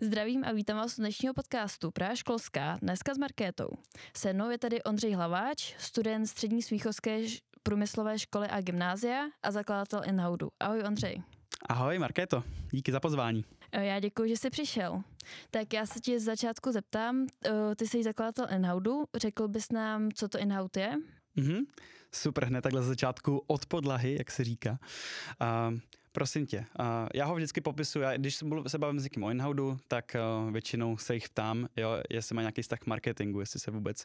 Zdravím a vítám vás u dnešního podcastu Praha školská, dneska s Markétou. Se mnou je tady Ondřej Hlaváč, student střední smíchovské průmyslové školy a gymnázia a zakladatel Inhoudu. Ahoj Ondřej. Ahoj Markéto, díky za pozvání. Já děkuji, že jsi přišel. Tak já se tě z začátku zeptám, ty jsi zakladatel Inhoudu, řekl bys nám, co to Inhoud je? Mm-hmm. Super, hned takhle z začátku od podlahy, jak se říká. Uh, prosím tě, uh, já ho vždycky popisuju, já, když se bavím s někým o Inhoudu, tak uh, většinou se jich ptám, jo, jestli má nějaký vztah k marketingu, jestli se vůbec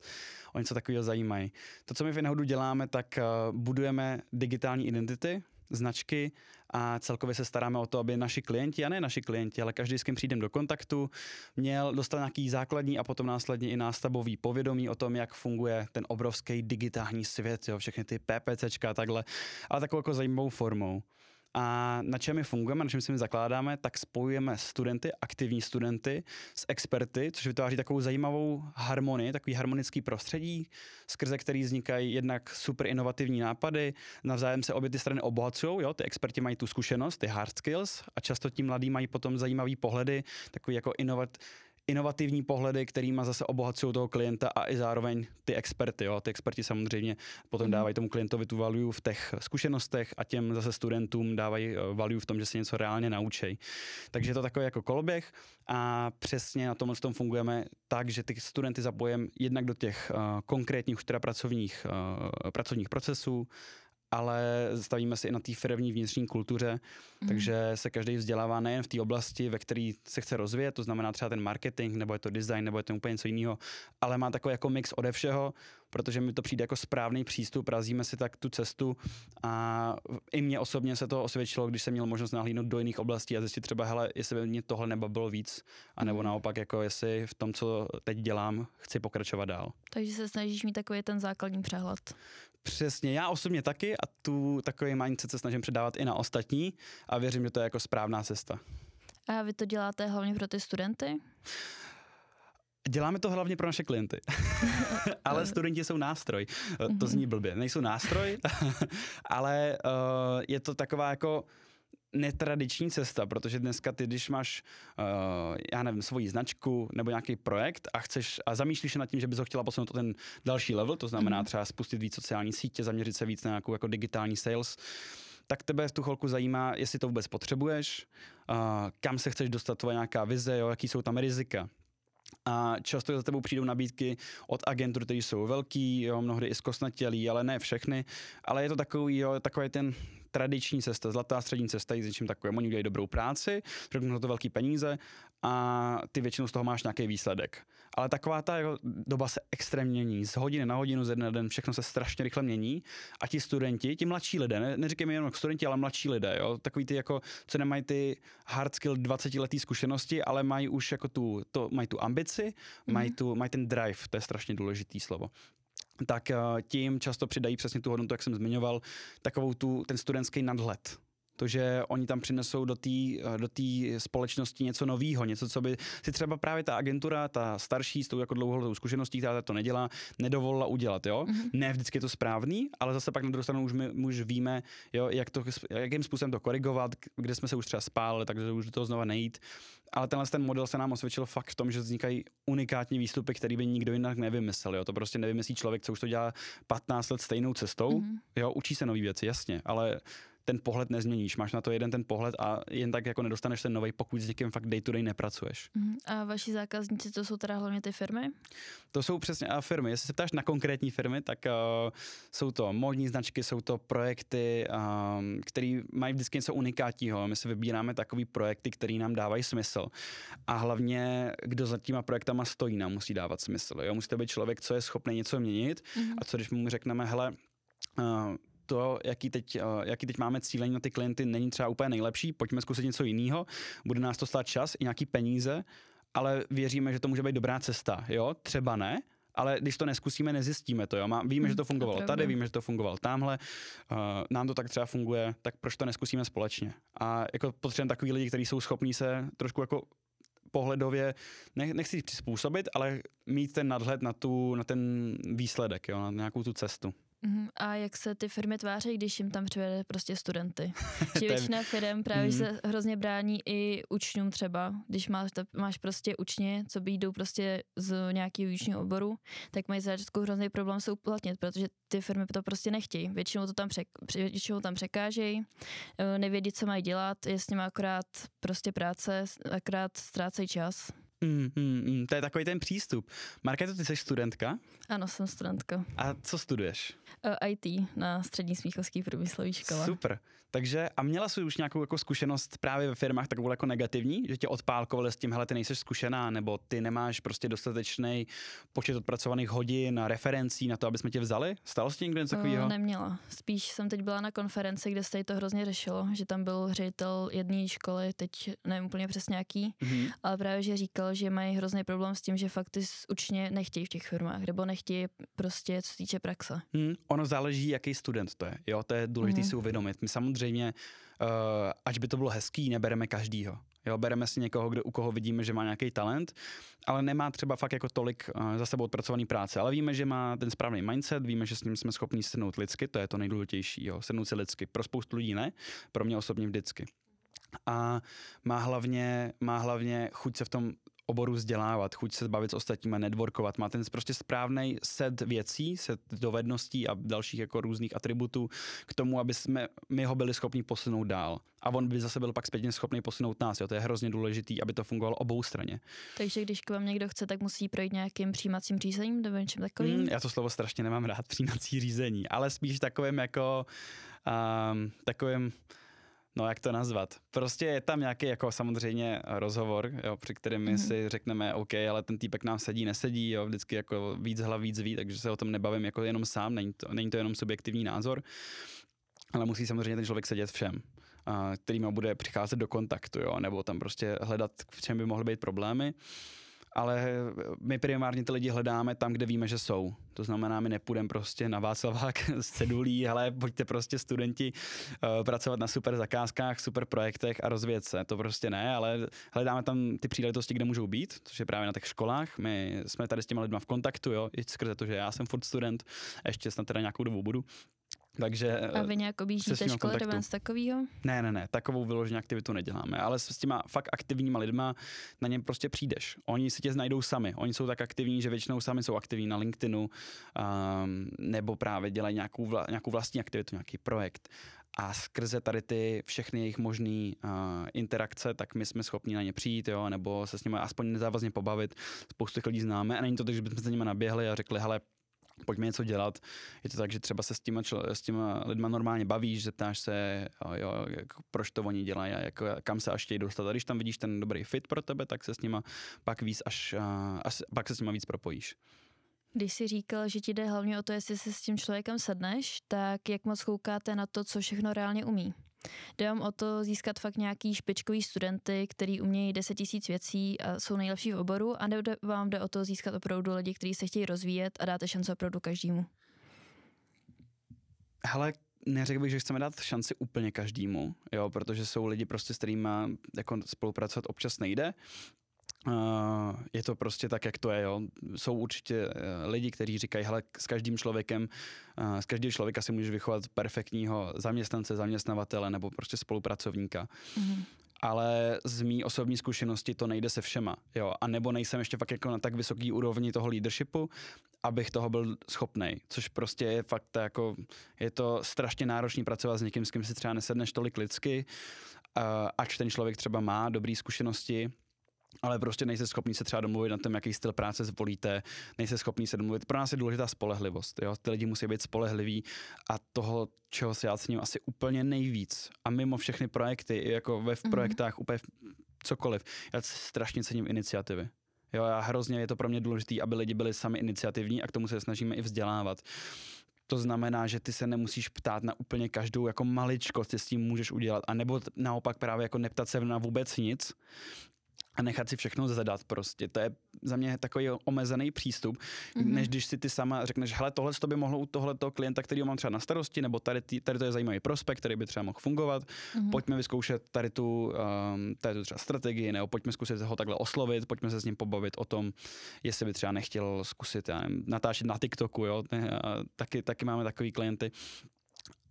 o něco takového zajímají. To, co my v Inhoudu děláme, tak uh, budujeme digitální identity, značky a celkově se staráme o to, aby naši klienti, a ne naši klienti, ale každý, s kým přijdem do kontaktu, měl dostat nějaký základní a potom následně i nástavový povědomí o tom, jak funguje ten obrovský digitální svět, jo, všechny ty PPCčka a takhle, ale takovou jako zajímavou formou. A na čem my fungujeme, na čem si my zakládáme, tak spojujeme studenty, aktivní studenty s experty, což vytváří takovou zajímavou harmonii, takový harmonický prostředí, skrze který vznikají jednak super inovativní nápady, navzájem se obě ty strany obohacují, jo, ty experti mají tu zkušenost, ty hard skills a často ti mladí mají potom zajímavý pohledy, takový jako inovat, inovativní pohledy, kterými zase obohacují toho klienta a i zároveň ty experty. Jo. Ty experti samozřejmě potom mhm. dávají tomu klientovi tu value v těch zkušenostech a těm zase studentům dávají eh, value v tom, že se něco reálně naučí. Takže je to takový jako koloběh a přesně na tomhle tom fungujeme tak, že ty studenty zapojím jednak do těch uh, konkrétních už teda pracovních, uh, pracovních procesů, ale stavíme se i na té firmní vnitřní kultuře, mm. takže se každý vzdělává nejen v té oblasti, ve které se chce rozvíjet, to znamená třeba ten marketing, nebo je to design, nebo je to úplně něco jiného, ale má takový jako mix ode všeho, protože mi to přijde jako správný přístup, razíme si tak tu cestu a i mně osobně se to osvědčilo, když jsem měl možnost nahlídnout do jiných oblastí a zjistit třeba, hele, jestli by mě tohle nebavilo víc, anebo mm. naopak, jako jestli v tom, co teď dělám, chci pokračovat dál. Takže se snažíš mít takový ten základní přehled. Přesně, já osobně taky a tu takový mindset se snažím předávat i na ostatní a věřím, že to je jako správná cesta. A vy to děláte hlavně pro ty studenty? Děláme to hlavně pro naše klienty, ale studenti jsou nástroj. To mhm. zní blbě, nejsou nástroj, ale uh, je to taková jako netradiční cesta, protože dneska ty, když máš, uh, já nevím, svoji značku nebo nějaký projekt a chceš a zamýšlíš nad tím, že bys ho chtěla posunout to ten další level, to znamená mm. třeba spustit víc sociální sítě, zaměřit se víc na nějakou jako digitální sales, tak tebe v tu chvilku zajímá, jestli to vůbec potřebuješ, uh, kam se chceš dostat, tvoje nějaká vize, jo, jaký jsou tam rizika. A často za tebou přijdou nabídky od agentur, které jsou velký, jo, mnohdy i zkosnatělý, ale ne všechny. Ale je to takový, jo, takový ten tradiční cesta, zlatá střední cesta, s něčím takovým. Oni udělají dobrou práci, řeknou to velký peníze a ty většinou z toho máš nějaký výsledek. Ale taková ta jeho doba se extrémně mění. Z hodiny na hodinu, ze dne na den, všechno se strašně rychle mění. A ti studenti, ti mladší lidé, ne, neříkejme jenom studenti, ale mladší lidé, jo, takový ty jako, co nemají ty hard skill 20 letý zkušenosti, ale mají už jako tu, to, mají tu ambici, mm-hmm. mají, tu, mají ten drive, to je strašně důležitý slovo tak eh, tím často přidají přesně tu hodnotu, jak jsem zmiňoval, takovou tu, ten studentský nadhled to, že oni tam přinesou do té do tý společnosti něco nového, něco, co by si třeba právě ta agentura, ta starší s tou jako dlouholetou zkušeností, která to nedělá, nedovolila udělat, jo. Mm-hmm. Ne vždycky je to správný, ale zase pak na druhou stranu už, my, už víme, jo, jak to, jakým způsobem to korigovat, kde jsme se už třeba spálili, takže už do toho znova nejít. Ale tenhle ten model se nám osvědčil fakt v tom, že vznikají unikátní výstupy, který by nikdo jinak nevymyslel. Jo. To prostě nevymyslí člověk, co už to dělá 15 let stejnou cestou. Mm-hmm. Jo, učí se nové věci, jasně, ale ten pohled nezměníš. Máš na to jeden ten pohled a jen tak jako nedostaneš ten nový, pokud s někým fakt day to day nepracuješ. Uh-huh. A vaši zákazníci, to jsou teda hlavně ty firmy? To jsou přesně a firmy. Jestli se ptáš na konkrétní firmy, tak uh, jsou to módní značky, jsou to projekty, um, které mají vždycky něco unikátního. My si vybíráme takový projekty, které nám dávají smysl. A hlavně, kdo za těma projektama stojí, nám musí dávat smysl. Jo? Musí to být člověk, co je schopný něco měnit uh-huh. a co když mu řekneme, hele, uh, to, jaký teď, eh, jaký teď máme cílení na ty klienty, není třeba úplně nejlepší, pojďme zkusit něco jiného, bude nás to stát čas i nějaký peníze, ale věříme, že to může být dobrá cesta, jo, třeba ne, ale když to neskusíme, nezjistíme to. Jo? Má, víme, že to hmm, fungovalo to tady, víme, že to fungovalo tamhle, uh, nám to tak třeba funguje, tak proč to neskusíme společně? A jako potřebujeme takový lidi, kteří jsou schopní se trošku jako pohledově, ne, nechci přizpůsobit, ale mít ten nadhled na, tu, na ten výsledek, jo? na nějakou tu cestu. Uh-huh. A jak se ty firmy tváří, když jim tam přivede prostě studenty? Že většina firm právě mm. se hrozně brání i učňům třeba. Když máš, máš prostě učně, co by jdou prostě z nějakého výučního oboru, tak mají začátku hrozný problém se uplatnit, protože ty firmy to prostě nechtějí. Většinou to tam, přek, většinou tam překážejí, eh, nevědí, co mají dělat, je s nimi akorát prostě práce, akorát ztrácejí čas. Mm, mm, mm, to je takový ten přístup. Markéto, ty jsi studentka? Ano, jsem studentka. A co studuješ? Uh, eh, IT na střední smíchovský průmyslový škole. Super. Takže a měla jsi už nějakou jako zkušenost právě ve firmách takovou jako negativní, že tě odpálkovali s tím, hele, ty nejsi zkušená, nebo ty nemáš prostě dostatečný počet odpracovaných hodin a referencí na to, aby jsme tě vzali? Stalo se ti někdo něco takového? Uh, neměla. Spíš jsem teď byla na konferenci, kde se to hrozně řešilo, že tam byl ředitel jedné školy, teď nevím úplně přesně jaký, mm-hmm. ale právě, že říkal, že mají hrozný problém s tím, že fakt ty určitě nechtějí v těch firmách, nebo nechtějí prostě, co se týče praxe. Hmm, ono záleží, jaký student to je. Jo, to je důležité mm. si uvědomit. My samozřejmě, uh, ať by to bylo hezký, nebereme každýho. Jo, bereme si někoho, kde, u koho vidíme, že má nějaký talent, ale nemá třeba fakt jako tolik uh, za sebou odpracovaný práce. Ale víme, že má ten správný mindset, víme, že s ním jsme schopni sednout lidsky, to je to nejdůležitější. Jo, sednout si lidsky. Pro spoustu lidí ne, pro mě osobně vždycky a má hlavně, má hlavně chuť se v tom oboru vzdělávat, chuť se bavit s ostatními, networkovat, má ten prostě správný set věcí, set dovedností a dalších jako různých atributů k tomu, aby jsme my ho byli schopni posunout dál. A on by zase byl pak zpětně schopný posunout nás. Jo. To je hrozně důležité, aby to fungovalo obou straně. Takže když k vám někdo chce, tak musí projít nějakým přijímacím řízením nebo něčím takovým? Mm, já to slovo strašně nemám rád, přijímací řízení, ale spíš takovým jako um, takovým No jak to nazvat? Prostě je tam nějaký jako samozřejmě rozhovor, jo, při kterém my mm-hmm. si řekneme, OK, ale ten týpek nám sedí, nesedí, jo, vždycky jako víc hlav, víc ví, takže se o tom nebavím jako jenom sám, není to, není to jenom subjektivní názor, ale musí samozřejmě ten člověk sedět všem který bude přicházet do kontaktu, jo, nebo tam prostě hledat, v čem by mohly být problémy ale my primárně ty lidi hledáme tam, kde víme, že jsou. To znamená, my nepůjdeme prostě na Václavák s cedulí, ale pojďte prostě studenti uh, pracovat na super zakázkách, super projektech a rozvíjet se. To prostě ne, ale hledáme tam ty příležitosti, kde můžou být, což je právě na těch školách. My jsme tady s těmi lidmi v kontaktu, jo, i skrze to, že já jsem furt student, ještě snad teda nějakou dobu budu. Takže, a vy nějak objíždíte školy nebo z takového? Ne, ne, ne, takovou vyloženě aktivitu neděláme, ale s, s těma fakt aktivníma lidma na něm prostě přijdeš. Oni si tě znajdou sami, oni jsou tak aktivní, že většinou sami jsou aktivní na LinkedInu um, nebo právě dělají nějakou, vla, nějakou vlastní aktivitu, nějaký projekt a skrze tady ty všechny jejich možné uh, interakce, tak my jsme schopni na ně přijít, jo, nebo se s nimi aspoň nezávazně pobavit. Spoustu těch lidí známe a není to tak, že bychom se za nimi naběhli a řekli, hele, pojďme něco dělat. Je to tak, že třeba se s těma, čl- s těma lidma normálně bavíš, zeptáš se, jo, jako, proč to oni dělají a jako, kam se až chtějí dostat. A když tam vidíš ten dobrý fit pro tebe, tak se s nima pak víc až, až pak se s nima víc propojíš. Když jsi říkal, že ti jde hlavně o to, jestli si s tím člověkem sedneš, tak jak moc koukáte na to, co všechno reálně umí? Jde o to získat fakt nějaký špičkový studenty, který umějí 10 tisíc věcí a jsou nejlepší v oboru, a nebo vám jde o to získat opravdu lidi, kteří se chtějí rozvíjet a dáte šanci opravdu každému? Hele, neřekl bych, že chceme dát šanci úplně každému, jo, protože jsou lidi prostě, s kterými jako spolupracovat občas nejde, je to prostě tak, jak to je. Jo. Jsou určitě uh, lidi, kteří říkají, hele, s každým člověkem, uh, z každého člověka si můžeš vychovat perfektního zaměstnance, zaměstnavatele nebo prostě spolupracovníka. Mm-hmm. Ale z mý osobní zkušenosti to nejde se všema. Jo. A nebo nejsem ještě fakt jako na tak vysoký úrovni toho leadershipu, abych toho byl schopný. Což prostě je fakt jako, je to strašně náročný pracovat s někým, s kým si třeba nesedneš tolik lidsky, ač ten člověk třeba má dobré zkušenosti, ale prostě nejste schopni se třeba domluvit na tom, jaký styl práce zvolíte, nejste schopni se domluvit. Pro nás je důležitá spolehlivost. Jo? Ty lidi musí být spolehliví a toho, čeho si já cením asi úplně nejvíc. A mimo všechny projekty, jako ve mm-hmm. projektách, úplně cokoliv, já strašně cením iniciativy. Jo, a hrozně je to pro mě důležité, aby lidi byli sami iniciativní a k tomu se snažíme i vzdělávat. To znamená, že ty se nemusíš ptát na úplně každou jako maličkost, co s tím můžeš udělat, a nebo naopak právě jako neptat se na vůbec nic, a nechat si všechno zadat prostě. To je za mě takový omezený přístup, mm-hmm. než když si ty sama řekneš, hele, tohle to by mohlo u tohoto klienta, který mám třeba na starosti, nebo tady, tady to je zajímavý prospekt, který by třeba mohl fungovat, mm-hmm. pojďme vyzkoušet tady tu, um, tady tu třeba strategii, nebo pojďme zkusit ho takhle oslovit, pojďme se s ním pobavit o tom, jestli by třeba nechtěl zkusit já nevím, natáčet na TikToku, jo, taky, taky máme takový klienty,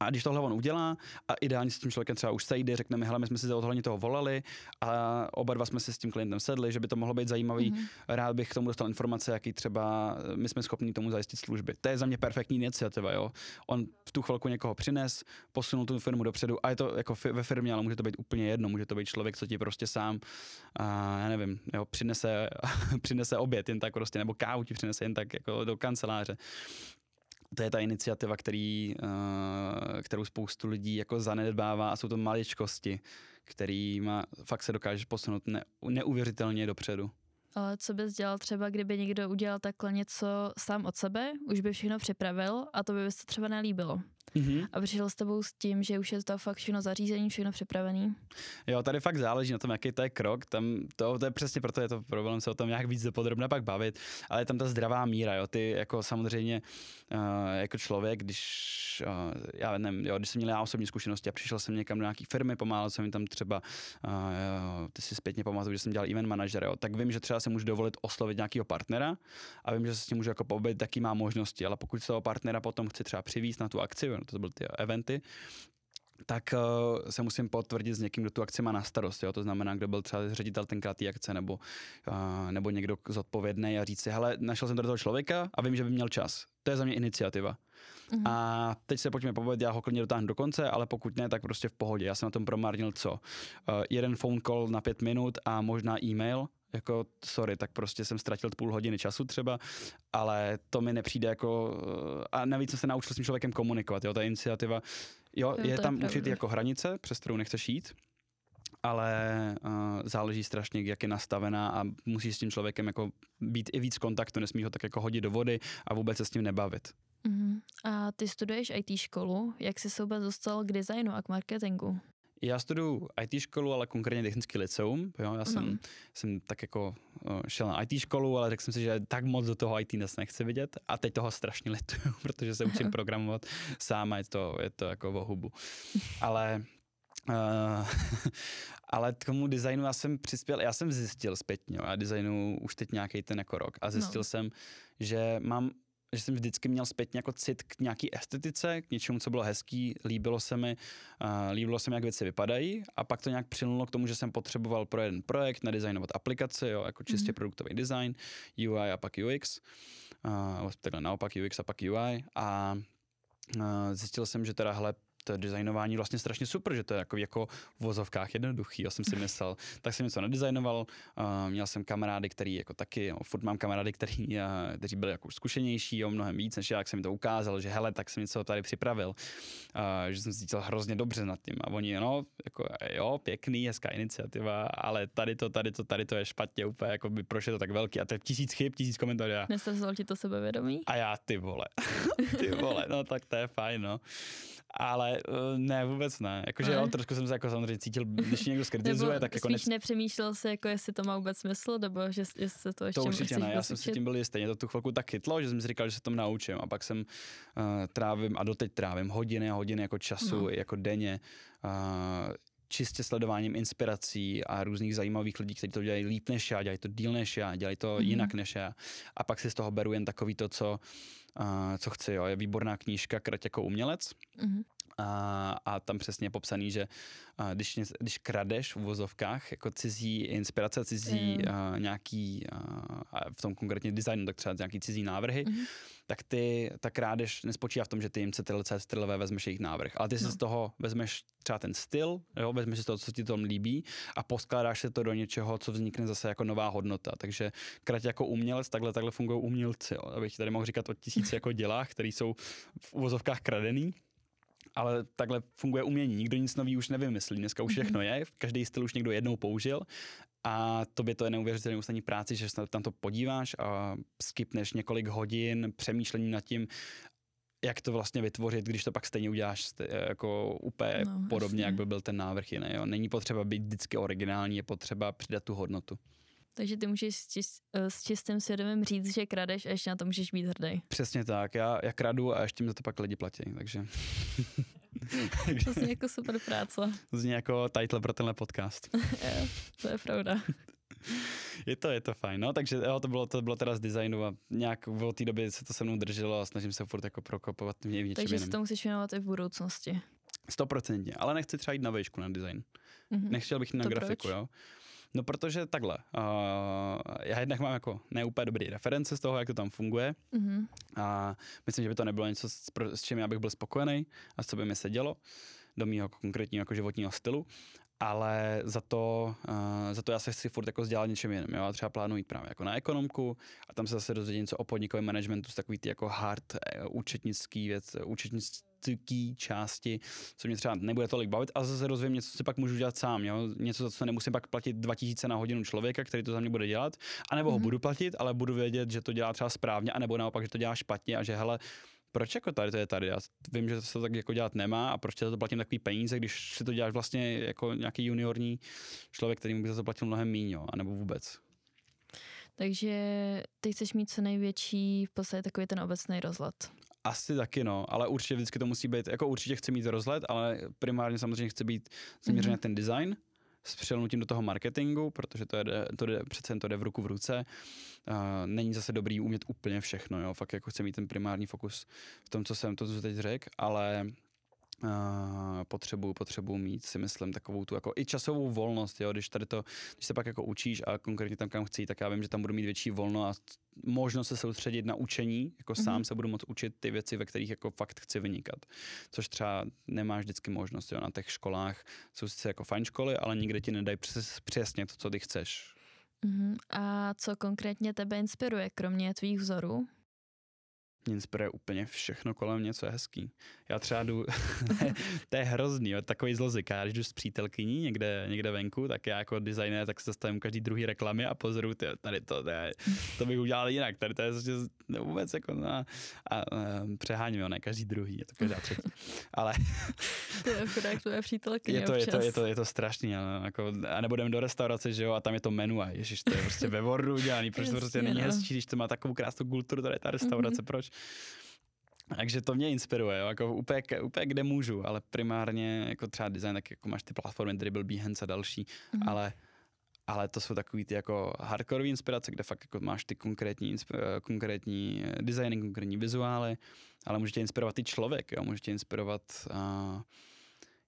a když tohle on udělá a ideálně s tím člověkem třeba už sejde, řekne mi, hele, my jsme si odhodně toho volali a oba dva jsme si s tím klientem sedli, že by to mohlo být zajímavý. Mm-hmm. Rád bych k tomu dostal informace, jaký třeba my jsme schopni tomu zajistit služby. To je za mě perfektní iniciativa, jo. On v tu chvilku někoho přines, posunul tu firmu dopředu a je to jako ve firmě, ale může to být úplně jedno, může to být člověk, co ti prostě sám, a já nevím, jo, přinese, přinese oběd jen tak prostě, nebo kávu ti přinese jen tak jako do kanceláře to je ta iniciativa, který, uh, kterou spoustu lidí jako zanedbává a jsou to maličkosti, má fakt se dokáže posunout ne, neuvěřitelně dopředu. Ale co bys dělal třeba, kdyby někdo udělal takhle něco sám od sebe, už by všechno připravil a to by se třeba nelíbilo mm-hmm. a přišel s tebou s tím, že už je to fakt všechno zařízení, všechno připravený. Jo, tady fakt záleží na tom, jaký to je krok. Tam to, to je přesně proto je to problém se o tom nějak víc dopodrobně pak bavit, ale je tam ta zdravá míra, jo. Ty jako samozřejmě uh, jako člověk, když uh, já nevím, jo, když jsem měl já osobní zkušenosti a přišel jsem někam do nějaké firmy, pomáhal jsem jim tam třeba, uh, jo, ty si zpětně pamatuju, že jsem dělal event manažer, jo, tak vím, že třeba se můžu dovolit oslovit nějakého partnera a vím, že se s tím můžu jako pobavit, jaký má možnosti, ale pokud se toho partnera potom chci třeba přivízt na tu akci, to byly ty eventy, tak uh, se musím potvrdit s někým, kdo tu akci má na starost. Jo? To znamená, kdo byl třeba ředitel tenkrát té akce nebo, uh, nebo někdo zodpovědný a říct si, hele, našel jsem tady toho člověka a vím, že by měl čas. To je za mě iniciativa. Mm-hmm. A teď se pojďme pobavit, já ho klidně dotáhnu do konce, ale pokud ne, tak prostě v pohodě. Já jsem na tom promarnil co? Uh, jeden phone call na pět minut a možná e-mail, jako sorry, tak prostě jsem ztratil půl hodiny času třeba, ale to mi nepřijde jako, a navíc jsem se naučil s tím člověkem komunikovat, jo, ta iniciativa, jo, jo je tam je určitě jako hranice, přes kterou nechceš jít, ale uh, záleží strašně, jak je nastavená a musíš s tím člověkem jako být i víc kontaktu, nesmíš ho tak jako hodit do vody a vůbec se s tím nebavit. Uh-huh. A ty studuješ IT školu, jak jsi se vůbec dostal k designu a k marketingu? Já studuju IT školu, ale konkrétně technický liceum. Jo? Já jsem, mm. jsem tak jako šel na IT školu, ale řekl jsem si, že tak moc do toho IT dnes nechci vidět a teď toho strašně lituju, protože se učím programovat sám a je to, je to jako v hubu. Ale Uh, ale k tomu designu já jsem přispěl, já jsem zjistil zpětně, já designu už teď nějaký ten jako rok a zjistil no. jsem, že mám že jsem vždycky měl zpětně jako cit k nějaký estetice, k něčemu, co bylo hezký, líbilo se mi, uh, líbilo se mi, jak věci vypadají. A pak to nějak přinulo k tomu, že jsem potřeboval pro jeden projekt nadizajnovat aplikaci, jo, jako čistě mm-hmm. produktový design, UI a pak UX, uh, takhle naopak UX a pak UI a uh, zjistil jsem, že teda hele, to designování vlastně strašně super, že to je jako, jako v vozovkách jednoduchý, já jsem si myslel. tak jsem něco nadizajnoval, uh, měl jsem kamarády, který jako taky, jo, furt mám kamarády, který, uh, kteří byli jako zkušenější, jo, mnohem víc, než já, jak jsem mi to ukázal, že hele, tak jsem něco tady připravil, uh, že jsem cítil hrozně dobře nad tím a oni, no, jako jo, pěkný, hezká iniciativa, ale tady to, tady to, tady to je špatně úplně, jako by proč je to tak velký a to je tisíc chyb, tisíc komentářů. Nesrazil ti to sebevědomí? A já, ty vole, ty vole, no tak to je fajn, no ale uh, ne, vůbec ne. Jakože jo, trošku jsem se jako samozřejmě cítil, když někdo skritizuje, tak jako... Spíš nepřemýšlel se, jako jestli to má vůbec smysl, nebo že jestli se to ještě To určitě ne, já jsem si tím byl jistý. Mě to tu chvilku tak chytlo, že jsem si říkal, že se tom naučím a pak jsem uh, trávím a doteď trávím hodiny a hodiny jako času, no. jako denně. Uh, čistě sledováním inspirací a různých zajímavých lidí, kteří to dělají líp než já, dělají to díl než já, dělají to mm-hmm. jinak než já. A pak si z toho beru jen takový to, co, uh, co chci. Jo. Je výborná knížka Krať jako umělec. Mm-hmm. A, a tam přesně je popsaný, že a když, když kradeš v vozovkách jako cizí inspirace, cizí mm. a, nějaký, a, v tom konkrétně designu, tak třeba nějaký cizí návrhy, mm. tak ty, ta krádež nespočívá v tom, že ty jim CTRL, CTRL vezmeš jejich návrh, ale ty si no. z toho vezmeš třeba ten styl, jo, vezmeš si to, co ti tom líbí a poskládáš se to do něčeho, co vznikne zase jako nová hodnota. Takže krát jako umělec, takhle, takhle fungují umělci. Jo. Abych tady mohl říkat o tisíci jako dělách, které jsou v uvozovkách kradený, ale takhle funguje umění. Nikdo nic nový už nevymyslí. Dneska už všechno je, každý styl už někdo jednou použil a tobě to je neuvěřitelně ostatní práci, že se tam to podíváš a skipneš několik hodin přemýšlení nad tím, jak to vlastně vytvořit, když to pak stejně uděláš jako úplně no, podobně, jasně. jak by byl ten návrh jiný. Jo. Není potřeba být vždycky originální, je potřeba přidat tu hodnotu. Takže ty můžeš s, čist, eh, s čistým svědomím říct, že kradeš a ještě na to můžeš být hrdý. Přesně tak. Já, já kradu a ještě mi za to pak lidi platí, takže... to zní jako super práce. To zní jako title pro tenhle podcast. je, to je pravda. je to, je to fajn, no, takže jo, to bylo, to bylo teda z designu a nějak v té době se to se mnou drželo a snažím se furt jako prokopovat v něčem Takže jiném. se to musíš věnovat i v budoucnosti. Stoprocentně, ale nechci třeba jít na výšku na design. Mm-hmm. Nechtěl bych na to grafiku, proč? jo. No protože takhle, uh, já jednak mám jako neúplně dobrý reference z toho, jak to tam funguje mm-hmm. a myslím, že by to nebylo něco, s, s čím já bych byl spokojený a s co by mi se dělo do mého konkrétního jako životního stylu ale za to, uh, za to já se chci furt jako vzdělat něčem jiným. Já třeba plánuji jít právě jako na ekonomku a tam se zase dozvědět něco o podnikovém managementu z takový ty jako hard uh, účetnický věc, účetnický části, co mě třeba nebude tolik bavit, a zase rozvím něco, co si pak můžu dělat sám. Jo? Něco, za co nemusím pak platit 2000 na hodinu člověka, který to za mě bude dělat, anebo mm-hmm. ho mhm. budu platit, ale budu vědět, že to dělá třeba správně, anebo naopak, že to dělá špatně a že hele, proč jako tady to je tady? Já vím, že to se tak jako dělat nemá a proč to platím takový peníze, když si to děláš vlastně jako nějaký juniorní člověk, který by za to platil mnohem míň, anebo vůbec. Takže ty chceš mít co největší v podstatě takový ten obecný rozhled. Asi taky, no, ale určitě vždycky to musí být, jako určitě chci mít rozhled, ale primárně samozřejmě chci být zaměřený mm-hmm. na ten design, s přelnutím do toho marketingu, protože to, je, to jde, přece jen to jde v ruku v ruce. Uh, není zase dobrý umět úplně všechno, jo. Fakt jako chci mít ten primární fokus v tom, co jsem to, co teď řekl, ale Uh, potřebuju, potřebuju mít, si myslím, takovou tu jako i časovou volnost, jo, když tady to, když se pak jako učíš a konkrétně tam kam chci, tak já vím, že tam budu mít větší volno a možnost se soustředit na učení, jako mm-hmm. sám se budu moct učit ty věci, ve kterých jako fakt chci vynikat, což třeba nemáš vždycky možnost, jo, na těch školách jsou sice jako fajn školy, ale nikde ti nedají přes, přesně to, co ty chceš. Mm-hmm. A co konkrétně tebe inspiruje, kromě tvých vzorů? Mě inspiruje úplně všechno kolem mě, co je hezký. Já třeba jdu, to je hrozný, jo, takový zlozik. Já když jdu s přítelkyní někde, někde venku, tak já jako designer tak se zastavím každý druhý reklamy a pozoruju, ty, tady to, tady, to bych udělal jinak, tady to je prostě vůbec jako na, a, a, přeháním, jo, ne každý druhý, je to každá třetí. Ale to je chudák tvoje přítelkyně je to, je to, je to, je to strašný, ale jako, a nebudeme do restaurace, že jo, a tam je to menu a ježiš, to je prostě ve Wordu udělaný, proč to prostě není no. hezčí, když to má takovou krásnou kulturu, tady ta restaurace, mm-hmm. proč? Takže to mě inspiruje, jo, jako úplně, úplně kde můžu, ale primárně jako třeba design, tak jako máš ty platformy Dribble, Behance a další, mm-hmm. ale ale to jsou takový ty jako hardcore inspirace, kde fakt jako máš ty konkrétní, konkrétní designy, konkrétní vizuály, ale může tě inspirovat i člověk, jo, může tě inspirovat uh,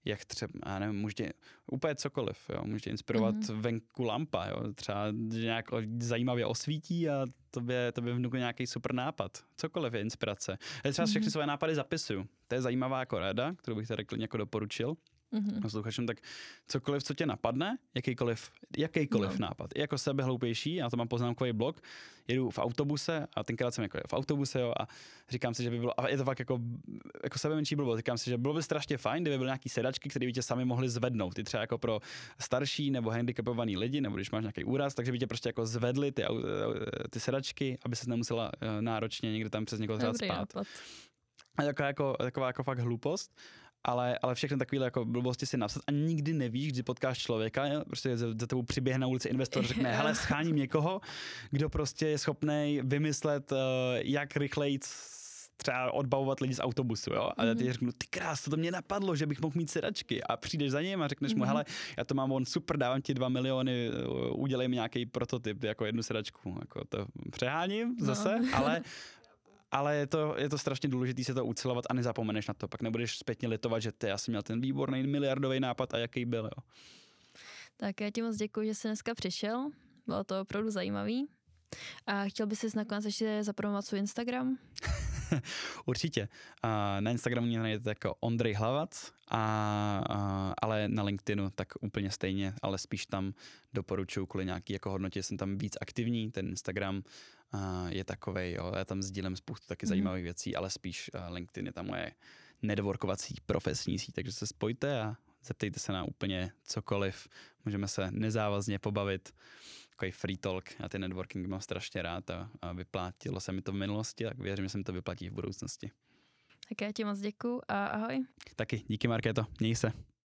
jak třeba, já nevím, můžete úplně cokoliv, jo, můžete inspirovat mm-hmm. venku lampa, jo, třeba nějak zajímavě osvítí a to by, to by vnukl nějaký super nápad. Cokoliv je inspirace. Já třeba mm-hmm. všechny své nápady zapisuju. To je zajímavá jako rada, kterou bych tady klidně jako doporučil mm-hmm. posluchačům, tak cokoliv, co tě napadne, jakýkoliv, jakýkoliv no. nápad, i jako sebe hloupější, já to mám poznámkový blok, jedu v autobuse a tenkrát jsem jako v autobuse jo, a říkám si, že by bylo, a je to fakt jako, jako sebe menší blbo, říkám si, že bylo by strašně fajn, kdyby byly nějaký sedačky, které by tě sami mohli zvednout, ty třeba jako pro starší nebo handicapovaný lidi, nebo když máš nějaký úraz, takže by tě prostě jako zvedli ty, ty sedačky, aby se nemusela eh, náročně někde tam přes někoho spát. Nápad. A taková jako, taková jako fakt hloupost ale, ale všechny takové jako blbosti si napsat a nikdy nevíš, kdy potkáš člověka, prostě za, za tebou přiběhne na ulici investor, řekne, hele, scháním někoho, kdo prostě je schopný vymyslet, uh, jak rychleji třeba odbavovat lidi z autobusu, jo? A já ti mhm. řeknu, ty krás, to mě napadlo, že bych mohl mít sedačky. A přijdeš za ním a řekneš mm-hmm. mu, mhm. hele, já to mám on super, dávám ti dva miliony, eh, udělej mi nějaký prototyp, jako jednu sedačku. Jako to přeháním no. zase, no. ale ale je to, je to strašně důležité se to ucilovat a nezapomeneš na to. Pak nebudeš zpětně litovat, že ty, já jsem měl ten výborný miliardový nápad a jaký byl. Jo. Tak já ti moc děkuji, že jsi dneska přišel. Bylo to opravdu zajímavý. A chtěl bys si nakonec ještě zapromovat svůj Instagram? Určitě. na Instagramu mě najdete jako Ondrej Hlavac, a, a, ale na LinkedInu tak úplně stejně, ale spíš tam doporučuji kvůli nějaký jako hodnotě, jsem tam víc aktivní, ten Instagram a, je takový, jo, já tam sdílím spoustu taky mm. zajímavých věcí, ale spíš LinkedIn je tam moje nedvorkovací profesní síť, takže se spojte a zeptejte se na úplně cokoliv, můžeme se nezávazně pobavit takový free talk. Já ten networking mám strašně rád a, a vyplatilo se mi to v minulosti, tak věřím, že se mi to vyplatí v budoucnosti. Tak já ti moc děkuju a ahoj. Taky díky Markéto, měj se.